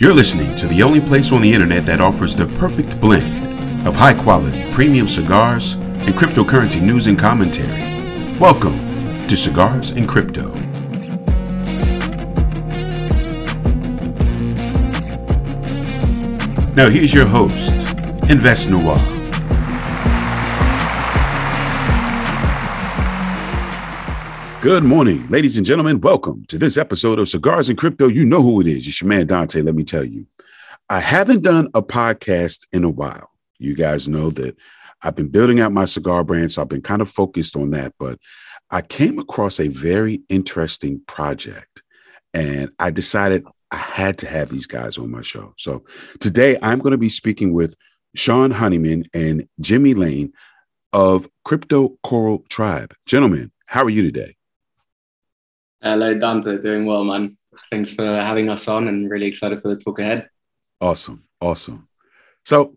You're listening to the only place on the internet that offers the perfect blend of high quality premium cigars and cryptocurrency news and commentary. Welcome to Cigars and Crypto. Now, here's your host, Invest Noir. Good morning, ladies and gentlemen. Welcome to this episode of Cigars and Crypto. You know who it is. It's your man Dante. Let me tell you, I haven't done a podcast in a while. You guys know that I've been building out my cigar brand, so I've been kind of focused on that. But I came across a very interesting project and I decided I had to have these guys on my show. So today I'm going to be speaking with Sean Honeyman and Jimmy Lane of Crypto Coral Tribe. Gentlemen, how are you today? Hello, Dante. Doing well, man. Thanks for having us on and really excited for the talk ahead. Awesome. Awesome. So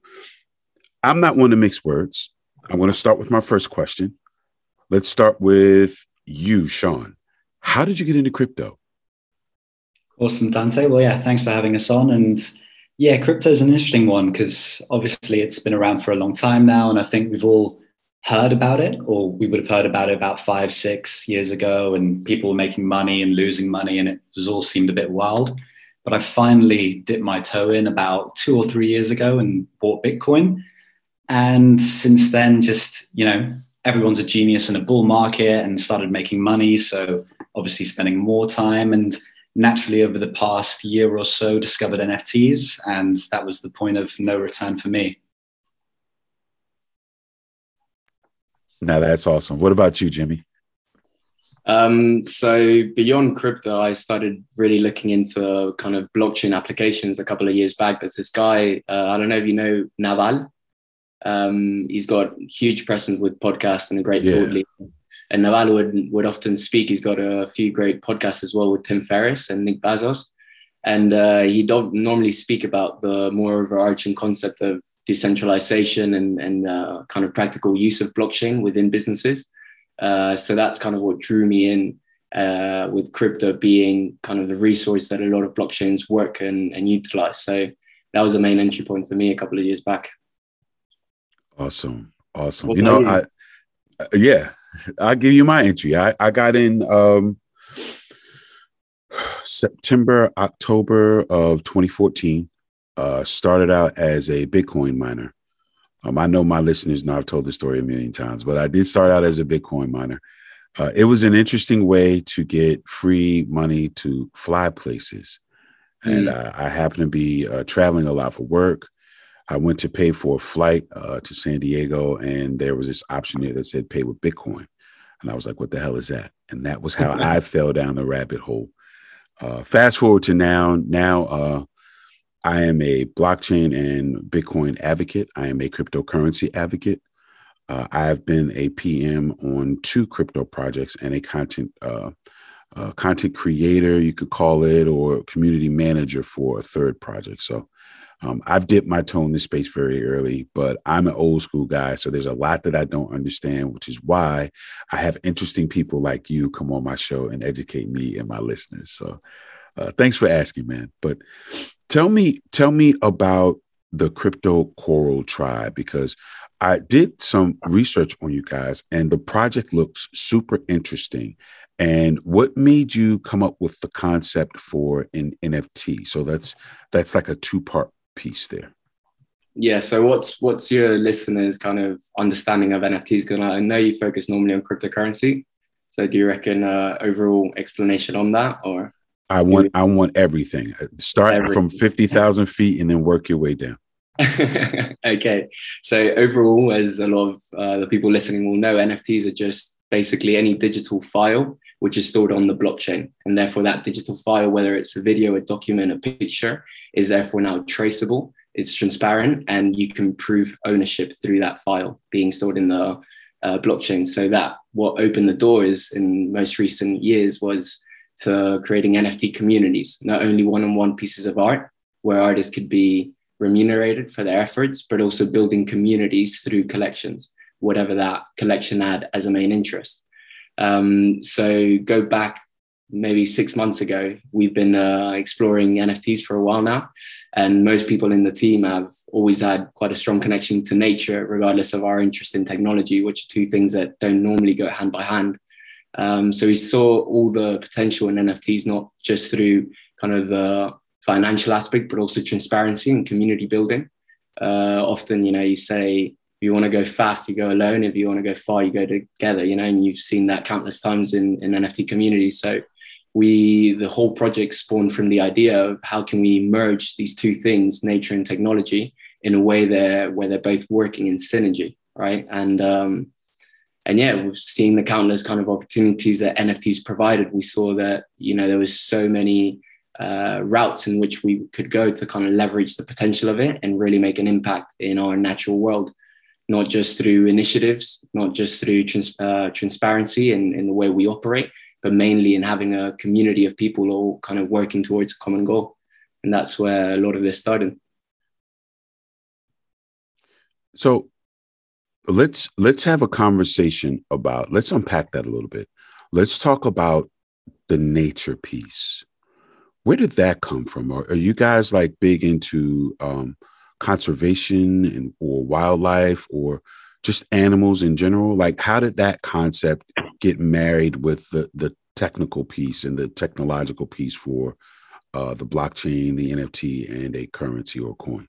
I'm not one to mix words. I'm going to start with my first question. Let's start with you, Sean. How did you get into crypto? Awesome, Dante. Well, yeah, thanks for having us on. And yeah, crypto is an interesting one because obviously it's been around for a long time now. And I think we've all heard about it, or we would have heard about it about five, six years ago, and people were making money and losing money, and it was all seemed a bit wild. But I finally dipped my toe in about two or three years ago and bought Bitcoin. And since then, just, you know, everyone's a genius in a bull market and started making money. So obviously spending more time and naturally over the past year or so discovered NFTs. And that was the point of no return for me. Now that's awesome. What about you, Jimmy? Um, so beyond crypto, I started really looking into kind of blockchain applications a couple of years back. There's this guy, uh, I don't know if you know Naval. Um, he's got huge presence with podcasts and a great yeah. thought leader. And Naval would, would often speak. He's got a few great podcasts as well with Tim Ferriss and Nick Bezos. And uh, he don't normally speak about the more overarching concept of decentralization and, and uh, kind of practical use of blockchain within businesses. Uh, so that's kind of what drew me in uh, with crypto being kind of the resource that a lot of blockchains work and, and utilize. So that was the main entry point for me a couple of years back. Awesome. Awesome. What you know, you? I, yeah, I'll give you my entry. I, I got in um, September, October of 2014 uh, started out as a Bitcoin miner. Um, I know my listeners know I've told the story a million times, but I did start out as a Bitcoin miner. Uh, it was an interesting way to get free money to fly places. And mm. uh, I happened to be uh, traveling a lot for work. I went to pay for a flight uh, to San Diego, and there was this option there that said pay with Bitcoin. And I was like, what the hell is that? And that was how I fell down the rabbit hole. Uh, fast forward to now, now uh, I am a blockchain and Bitcoin advocate. I am a cryptocurrency advocate. Uh, I have been a PM on two crypto projects and a content uh, uh, content creator, you could call it, or community manager for a third project. So um, I've dipped my toe in this space very early, but I'm an old school guy. So there's a lot that I don't understand, which is why I have interesting people like you come on my show and educate me and my listeners. So uh, thanks for asking, man. But Tell me, tell me about the crypto coral tribe because I did some research on you guys and the project looks super interesting. And what made you come up with the concept for an NFT? So that's that's like a two-part piece there. Yeah. So what's what's your listeners' kind of understanding of NFTs? Because I know you focus normally on cryptocurrency. So do you reckon uh, overall explanation on that or? I want I want everything. Start everything. from fifty thousand feet and then work your way down. okay, so overall, as a lot of uh, the people listening will know, NFTs are just basically any digital file which is stored on the blockchain, and therefore that digital file, whether it's a video, a document, a picture, is therefore now traceable. It's transparent, and you can prove ownership through that file being stored in the uh, blockchain. So that what opened the doors in most recent years was to creating NFT communities, not only one on one pieces of art where artists could be remunerated for their efforts, but also building communities through collections, whatever that collection had as a main interest. Um, so go back maybe six months ago. We've been uh, exploring NFTs for a while now, and most people in the team have always had quite a strong connection to nature, regardless of our interest in technology, which are two things that don't normally go hand by hand. Um, so we saw all the potential in NFTs, not just through kind of the financial aspect, but also transparency and community building. Uh, often, you know, you say you want to go fast, you go alone. If you want to go far, you go together. You know, and you've seen that countless times in in NFT communities. So we the whole project spawned from the idea of how can we merge these two things, nature and technology, in a way there where they're both working in synergy, right? And um, and yeah, we've seen the countless kind of opportunities that NFTs provided. We saw that you know there was so many uh, routes in which we could go to kind of leverage the potential of it and really make an impact in our natural world, not just through initiatives, not just through trans- uh, transparency in, in the way we operate, but mainly in having a community of people all kind of working towards a common goal. And that's where a lot of this started. So let's let's have a conversation about let's unpack that a little bit. Let's talk about the nature piece where did that come from? Are, are you guys like big into um, conservation and or wildlife or just animals in general? Like, how did that concept get married with the the technical piece and the technological piece for uh, the blockchain, the NFT, and a currency or coin?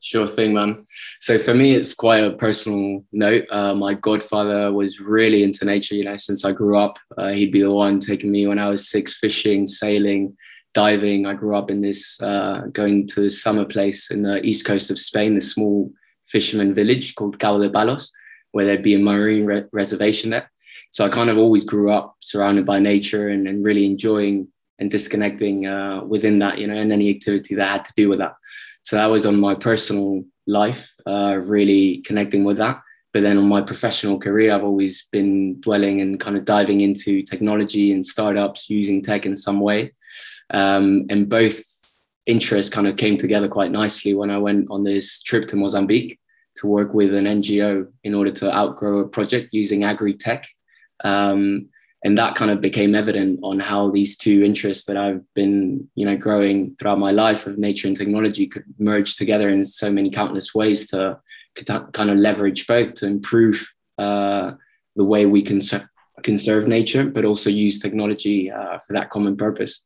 Sure thing, man. So for me, it's quite a personal note. Uh, my godfather was really into nature. You know, since I grew up, uh, he'd be the one taking me when I was six, fishing, sailing, diving. I grew up in this, uh, going to this summer place in the east coast of Spain, this small fisherman village called Cabo de Palos, where there'd be a marine re- reservation there. So I kind of always grew up surrounded by nature and, and really enjoying and disconnecting uh, within that, you know, and any activity that had to do with that. So that was on my personal life, uh, really connecting with that. But then on my professional career, I've always been dwelling and kind of diving into technology and startups using tech in some way. Um, and both interests kind of came together quite nicely when I went on this trip to Mozambique to work with an NGO in order to outgrow a project using agri tech. Um, and that kind of became evident on how these two interests that I've been, you know, growing throughout my life of nature and technology could merge together in so many countless ways to, kind of leverage both to improve uh, the way we can conserve nature, but also use technology uh, for that common purpose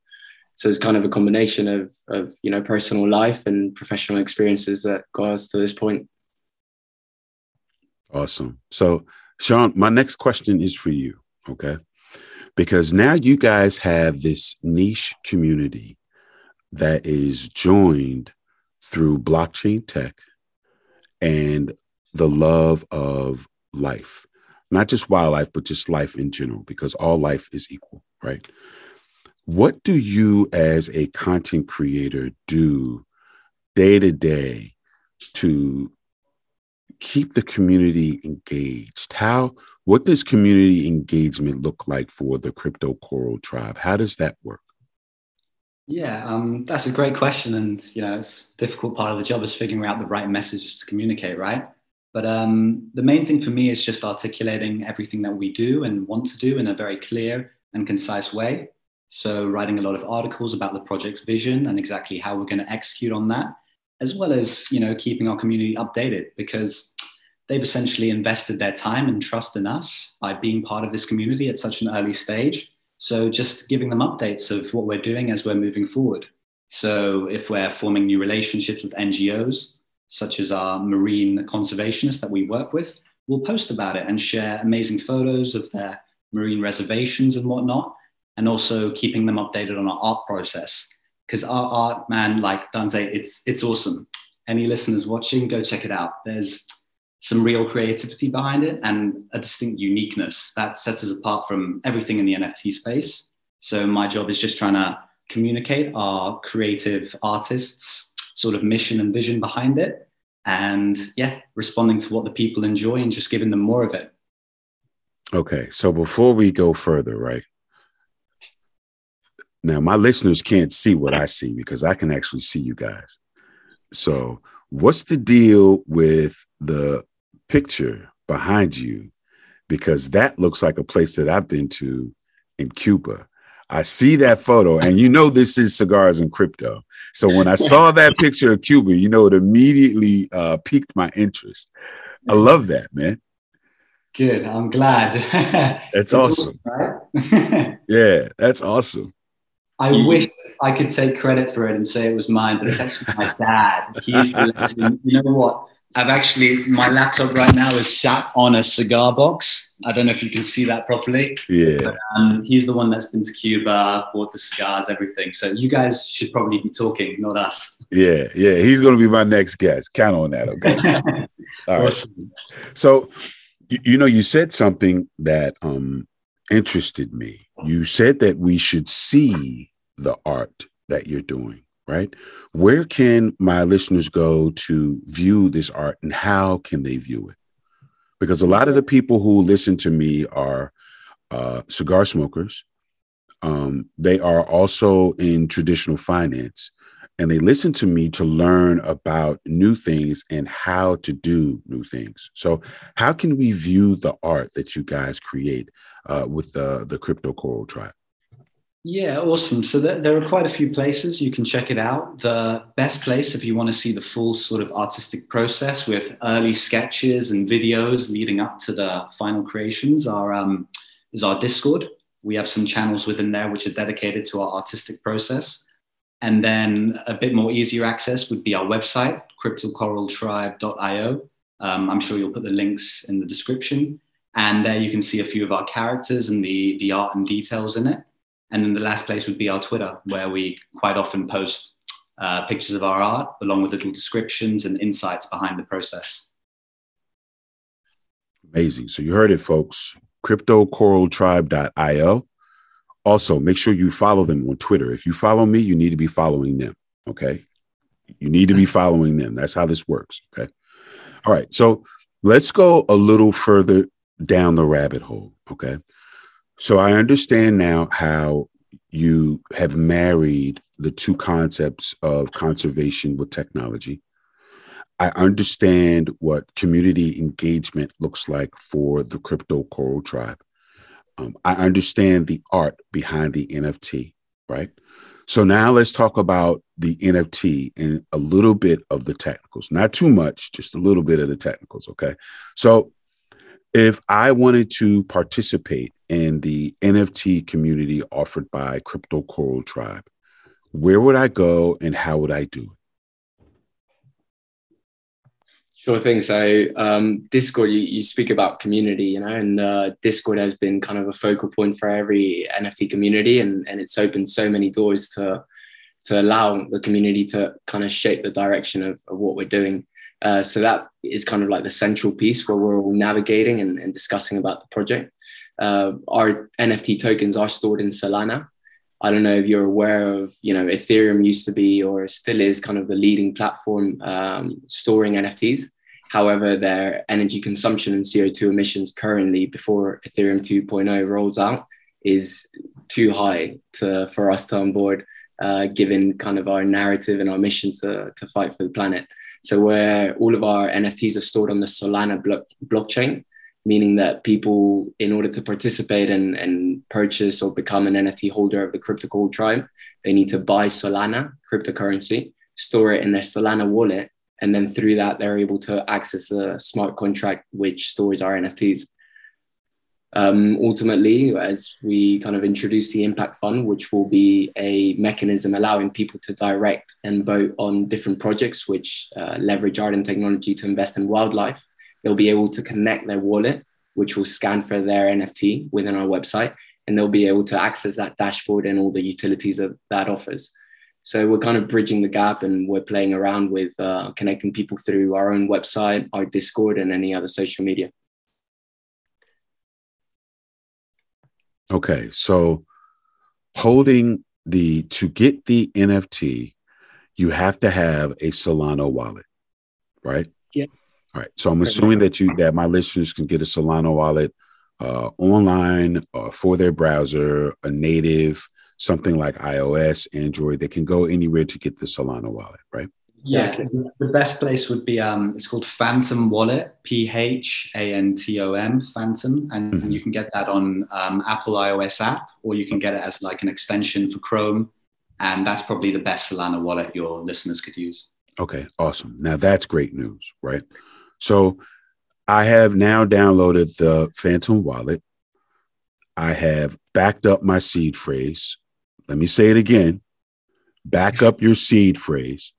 so it's kind of a combination of of you know personal life and professional experiences that got us to this point. Awesome. So sean my next question is for you okay? Because now you guys have this niche community that is joined through blockchain tech and the love of life. Not just wildlife but just life in general because all life is equal right what do you, as a content creator, do day to day to keep the community engaged? How, what does community engagement look like for the Crypto Coral Tribe? How does that work? Yeah, um, that's a great question, and you know, it's difficult part of the job is figuring out the right messages to communicate, right? But um, the main thing for me is just articulating everything that we do and want to do in a very clear and concise way. So, writing a lot of articles about the project's vision and exactly how we're going to execute on that, as well as you know keeping our community updated because they've essentially invested their time and trust in us by being part of this community at such an early stage. So, just giving them updates of what we're doing as we're moving forward. So, if we're forming new relationships with NGOs, such as our marine conservationists that we work with, we'll post about it and share amazing photos of their marine reservations and whatnot and also keeping them updated on our art process. Because our art, man, like Dante, it's it's awesome. Any listeners watching, go check it out. There's some real creativity behind it and a distinct uniqueness that sets us apart from everything in the NFT space. So my job is just trying to communicate our creative artists' sort of mission and vision behind it. And yeah, responding to what the people enjoy and just giving them more of it. Okay. So before we go further, right? Now, my listeners can't see what I see because I can actually see you guys. So, what's the deal with the picture behind you? Because that looks like a place that I've been to in Cuba. I see that photo, and you know this is cigars and crypto. So when I saw that picture of Cuba, you know it immediately uh, piqued my interest. I love that, man. Good. I'm glad. That's awesome. right? yeah, that's awesome. I wish I could take credit for it and say it was mine, but it's actually my dad. He's the legend. You know what? I've actually my laptop right now is sat on a cigar box. I don't know if you can see that properly. Yeah. But, um, he's the one that's been to Cuba, bought the cigars, everything. So you guys should probably be talking, not us. Yeah, yeah. He's going to be my next guest. Count on that. Okay. All awesome. right. So, you, you know, you said something that um interested me. You said that we should see the art that you're doing right? Where can my listeners go to view this art and how can they view it? Because a lot of the people who listen to me are uh, cigar smokers. Um, they are also in traditional finance and they listen to me to learn about new things and how to do new things. So, how can we view the art that you guys create uh, with the, the Crypto Coral Tribe? Yeah, awesome. So there, there, are quite a few places you can check it out. The best place, if you want to see the full sort of artistic process with early sketches and videos leading up to the final creations, are um, is our Discord. We have some channels within there which are dedicated to our artistic process. And then a bit more easier access would be our website, cryptocoraltribe.io. Um, I'm sure you'll put the links in the description. And there you can see a few of our characters and the, the art and details in it. And then the last place would be our Twitter, where we quite often post uh, pictures of our art along with little descriptions and insights behind the process. Amazing. So you heard it, folks. CryptoCoralTribe.io. Also, make sure you follow them on Twitter. If you follow me, you need to be following them. Okay. You need to be following them. That's how this works. Okay. All right. So let's go a little further down the rabbit hole. Okay. So I understand now how you have married the two concepts of conservation with technology. I understand what community engagement looks like for the crypto coral tribe. Um, I understand the art behind the NFT, right? So now let's talk about the NFT and a little bit of the technicals. Not too much, just a little bit of the technicals, okay? So if I wanted to participate in the NFT community offered by Crypto Coral Tribe, where would I go and how would I do it? Sure thing. So um, Discord, you, you speak about community, you know, and uh, Discord has been kind of a focal point for every NFT community, and, and it's opened so many doors to to allow the community to kind of shape the direction of, of what we're doing. Uh, so that is kind of like the central piece where we're all navigating and, and discussing about the project. Uh, our NFT tokens are stored in Solana. I don't know if you're aware of, you know, Ethereum used to be or still is kind of the leading platform um, storing NFTs. However, their energy consumption and CO2 emissions currently, before Ethereum 2.0 rolls out, is too high to, for us to onboard, uh, given kind of our narrative and our mission to, to fight for the planet. So where all of our NFTs are stored on the Solana blo- blockchain, meaning that people, in order to participate and, and purchase or become an NFT holder of the Crypto Coral Tribe, they need to buy Solana cryptocurrency, store it in their Solana wallet, and then through that they're able to access a smart contract which stores our NFTs. Um, ultimately, as we kind of introduce the Impact Fund, which will be a mechanism allowing people to direct and vote on different projects which uh, leverage art and technology to invest in wildlife, they'll be able to connect their wallet, which will scan for their NFT within our website, and they'll be able to access that dashboard and all the utilities that that offers. So we're kind of bridging the gap and we're playing around with uh, connecting people through our own website, our Discord, and any other social media. Okay, so holding the to get the NFT, you have to have a Solana wallet, right? Yeah. All right. So I'm assuming that you that my listeners can get a Solana wallet uh, online uh, for their browser, a native, something like iOS, Android. They can go anywhere to get the Solana wallet, right? Yeah, the best place would be um, it's called Phantom Wallet, P H A N T O M, Phantom, and mm-hmm. you can get that on um, Apple iOS app, or you can get it as like an extension for Chrome, and that's probably the best Solana wallet your listeners could use. Okay, awesome. Now that's great news, right? So I have now downloaded the Phantom Wallet. I have backed up my seed phrase. Let me say it again. Back up your seed phrase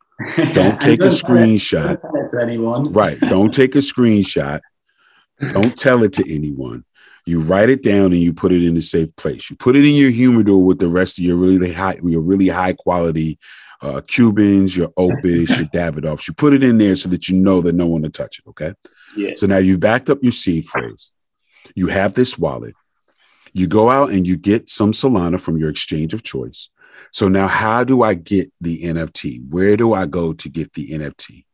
Don't take don't a screenshot. It, to anyone. right. Don't take a screenshot. Don't tell it to anyone. You write it down and you put it in a safe place. You put it in your humidor with the rest of your really high, your really high quality uh, Cubans, your Opus, your Davidoffs. You put it in there so that you know that no one will touch it. Okay. Yeah. So now you've backed up your seed phrase. You have this wallet. You go out and you get some Solana from your exchange of choice. So now, how do I get the NFT? Where do I go to get the NFT?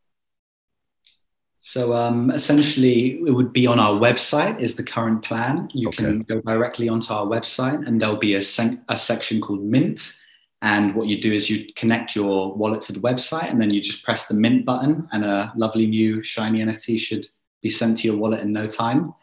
So um, essentially, it would be on our website. Is the current plan? You okay. can go directly onto our website, and there'll be a, a section called Mint. And what you do is you connect your wallet to the website, and then you just press the Mint button, and a lovely new shiny NFT should be sent to your wallet in no time.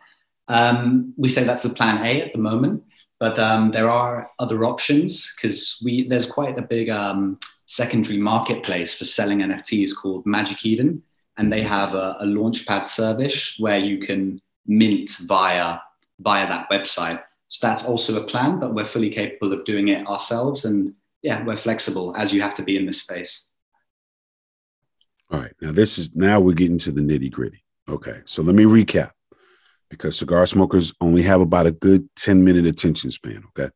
Um, we say that's the plan A at the moment. But um, there are other options because we there's quite a big um, secondary marketplace for selling NFTs called Magic Eden, and they have a, a launchpad service where you can mint via via that website. So that's also a plan, but we're fully capable of doing it ourselves. And yeah, we're flexible as you have to be in this space. All right. Now this is now we're getting to the nitty gritty. Okay. So let me recap because cigar smokers only have about a good 10 minute attention span. Okay.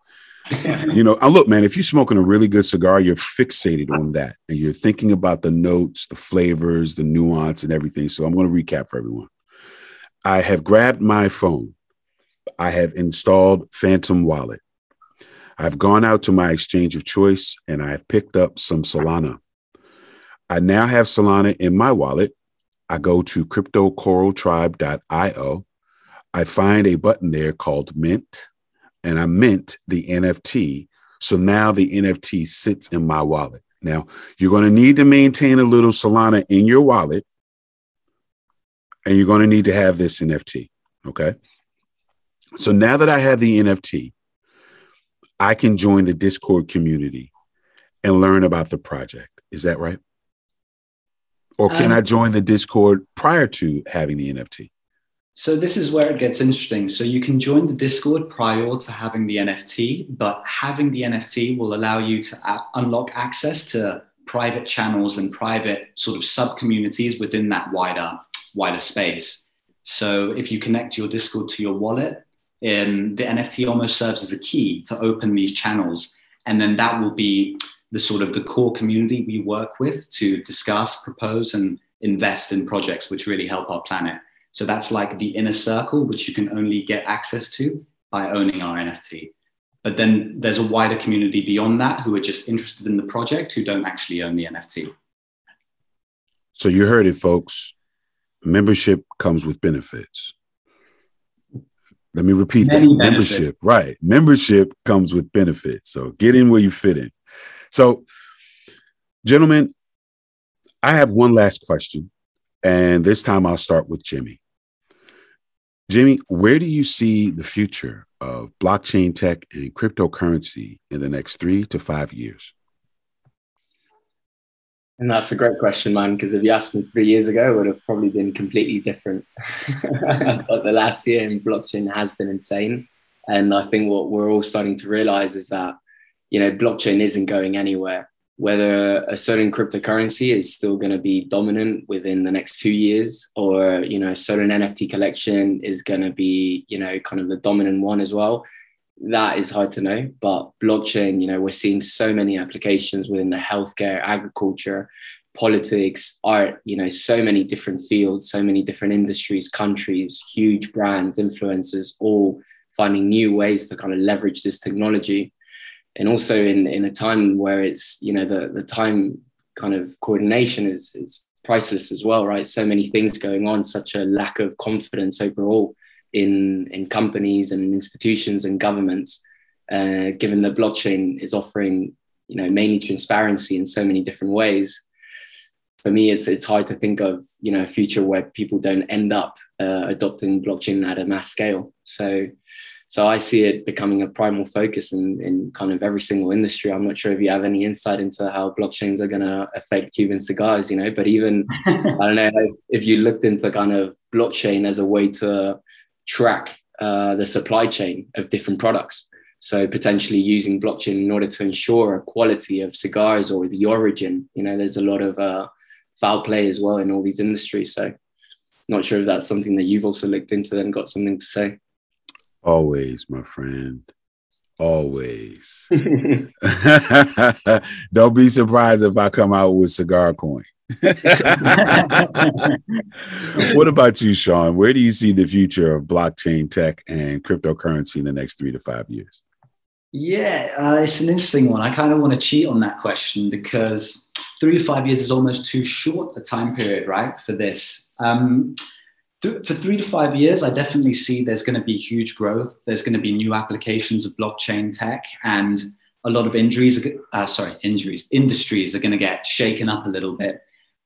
you know, I look, man, if you're smoking a really good cigar, you're fixated on that and you're thinking about the notes, the flavors, the nuance, and everything. So I'm going to recap for everyone. I have grabbed my phone, I have installed Phantom Wallet. I've gone out to my exchange of choice and I've picked up some Solana. I now have Solana in my wallet. I go to cryptocoraltribe.io I find a button there called Mint, and I mint the NFT. So now the NFT sits in my wallet. Now you're going to need to maintain a little Solana in your wallet, and you're going to need to have this NFT. Okay. So now that I have the NFT, I can join the Discord community and learn about the project. Is that right? Or can um, I join the Discord prior to having the NFT? So this is where it gets interesting. So you can join the Discord prior to having the NFT, but having the NFT will allow you to a- unlock access to private channels and private sort of sub communities within that wider wider space. So if you connect your Discord to your wallet, um, the NFT almost serves as a key to open these channels, and then that will be the sort of the core community we work with to discuss, propose, and invest in projects which really help our planet. So that's like the inner circle, which you can only get access to by owning our NFT. But then there's a wider community beyond that who are just interested in the project who don't actually own the NFT. So you heard it, folks. Membership comes with benefits. Let me repeat Many that. Benefits. Membership, right. Membership comes with benefits. So get in where you fit in. So, gentlemen, I have one last question. And this time I'll start with Jimmy. Jimmy, where do you see the future of blockchain tech and cryptocurrency in the next three to five years? And that's a great question, man, because if you asked me three years ago, it would have probably been completely different. but the last year in blockchain has been insane. And I think what we're all starting to realize is that, you know, blockchain isn't going anywhere whether a certain cryptocurrency is still going to be dominant within the next two years or you know a certain nft collection is going to be you know kind of the dominant one as well that is hard to know. But blockchain you know we're seeing so many applications within the healthcare agriculture politics art you know so many different fields so many different industries countries huge brands influencers all finding new ways to kind of leverage this technology and also in in a time where it's you know the the time kind of coordination is is priceless as well right so many things going on such a lack of confidence overall in in companies and institutions and governments uh, given that blockchain is offering you know mainly transparency in so many different ways for me, it's it's hard to think of you know a future where people don't end up uh, adopting blockchain at a mass scale. So so I see it becoming a primal focus in, in kind of every single industry. I'm not sure if you have any insight into how blockchains are going to affect Cuban cigars, you know, but even, I don't know, if you looked into kind of blockchain as a way to track uh, the supply chain of different products. So potentially using blockchain in order to ensure a quality of cigars or the origin, you know, there's a lot of uh, foul play as well in all these industries. So not sure if that's something that you've also looked into and got something to say. Always, my friend. Always. Don't be surprised if I come out with cigar coin. what about you, Sean? Where do you see the future of blockchain tech and cryptocurrency in the next three to five years? Yeah, uh, it's an interesting one. I kind of want to cheat on that question because three to five years is almost too short a time period, right, for this. Um, for three to five years, I definitely see there's going to be huge growth. There's going to be new applications of blockchain tech, and a lot of injuries, uh, sorry, injuries, industries are going to get shaken up a little bit.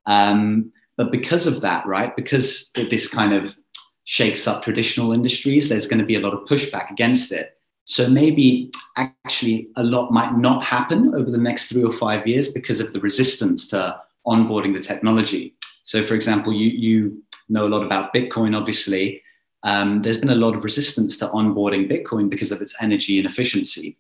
Um, but because of that, right, because this kind of shakes up traditional industries, there's going to be a lot of pushback against it. So maybe actually a lot might not happen over the next three or five years because of the resistance to onboarding the technology. So, for example, you you know a lot about Bitcoin, obviously, um, there's been a lot of resistance to onboarding Bitcoin because of its energy and efficiency,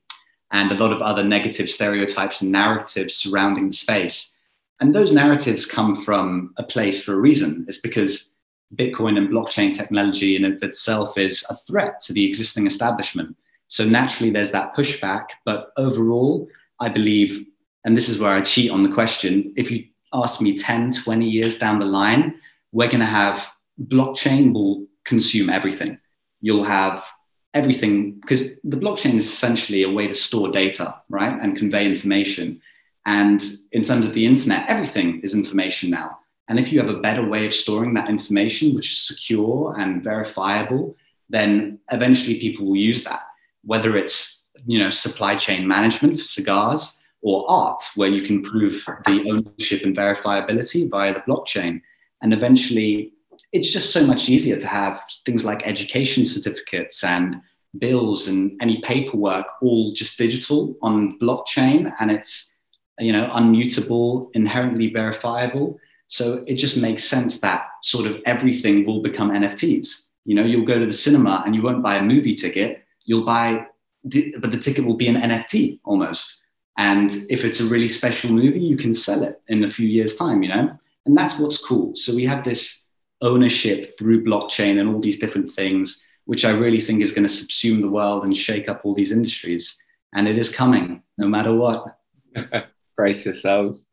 and a lot of other negative stereotypes and narratives surrounding the space. And those narratives come from a place for a reason. It's because Bitcoin and blockchain technology in itself is a threat to the existing establishment. So naturally, there's that pushback. But overall, I believe, and this is where I cheat on the question if you ask me 10, 20 years down the line, we're going to have blockchain will consume everything. You'll have everything because the blockchain is essentially a way to store data, right, and convey information. And in terms of the internet, everything is information now. And if you have a better way of storing that information, which is secure and verifiable, then eventually people will use that. Whether it's you know supply chain management for cigars or art, where you can prove the ownership and verifiability via the blockchain. And eventually, it's just so much easier to have things like education certificates and bills and any paperwork all just digital on blockchain. And it's you know unmutable inherently verifiable. So it just makes sense that sort of everything will become nfts you know you'll go to the cinema and you won't buy a movie ticket. You'll buy but the ticket will be an nft almost. And if it's a really special movie you can sell it in a few years time you know and that's what's cool. So we have this ownership through blockchain and all these different things, which I really think is going to subsume the world and shake up all these industries. And it is coming no matter what. Brace yourselves.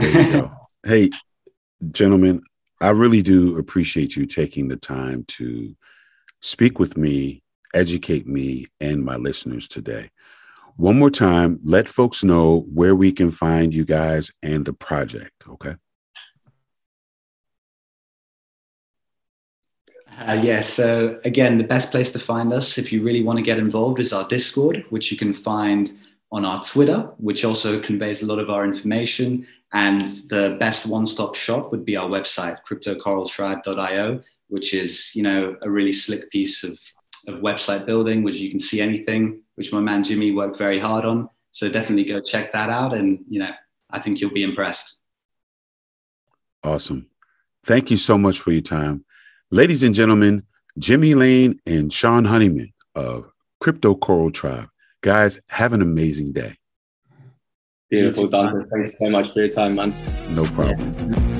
You hey, gentlemen, I really do appreciate you taking the time to speak with me, educate me, and my listeners today. One more time, let folks know where we can find you guys and the project, okay? Uh, yeah, so again, the best place to find us if you really want to get involved is our Discord, which you can find on our Twitter, which also conveys a lot of our information. And the best one-stop shop would be our website, cryptocoraltribe.io, which is, you know, a really slick piece of, of website building, which you can see anything, which my man Jimmy worked very hard on. So definitely go check that out. And, you know, I think you'll be impressed. Awesome. Thank you so much for your time. Ladies and gentlemen, Jimmy Lane and Sean Honeyman of Crypto Coral Tribe. Guys, have an amazing day. Beautiful, Dante. Thanks so much for your time, man. No problem. Yeah.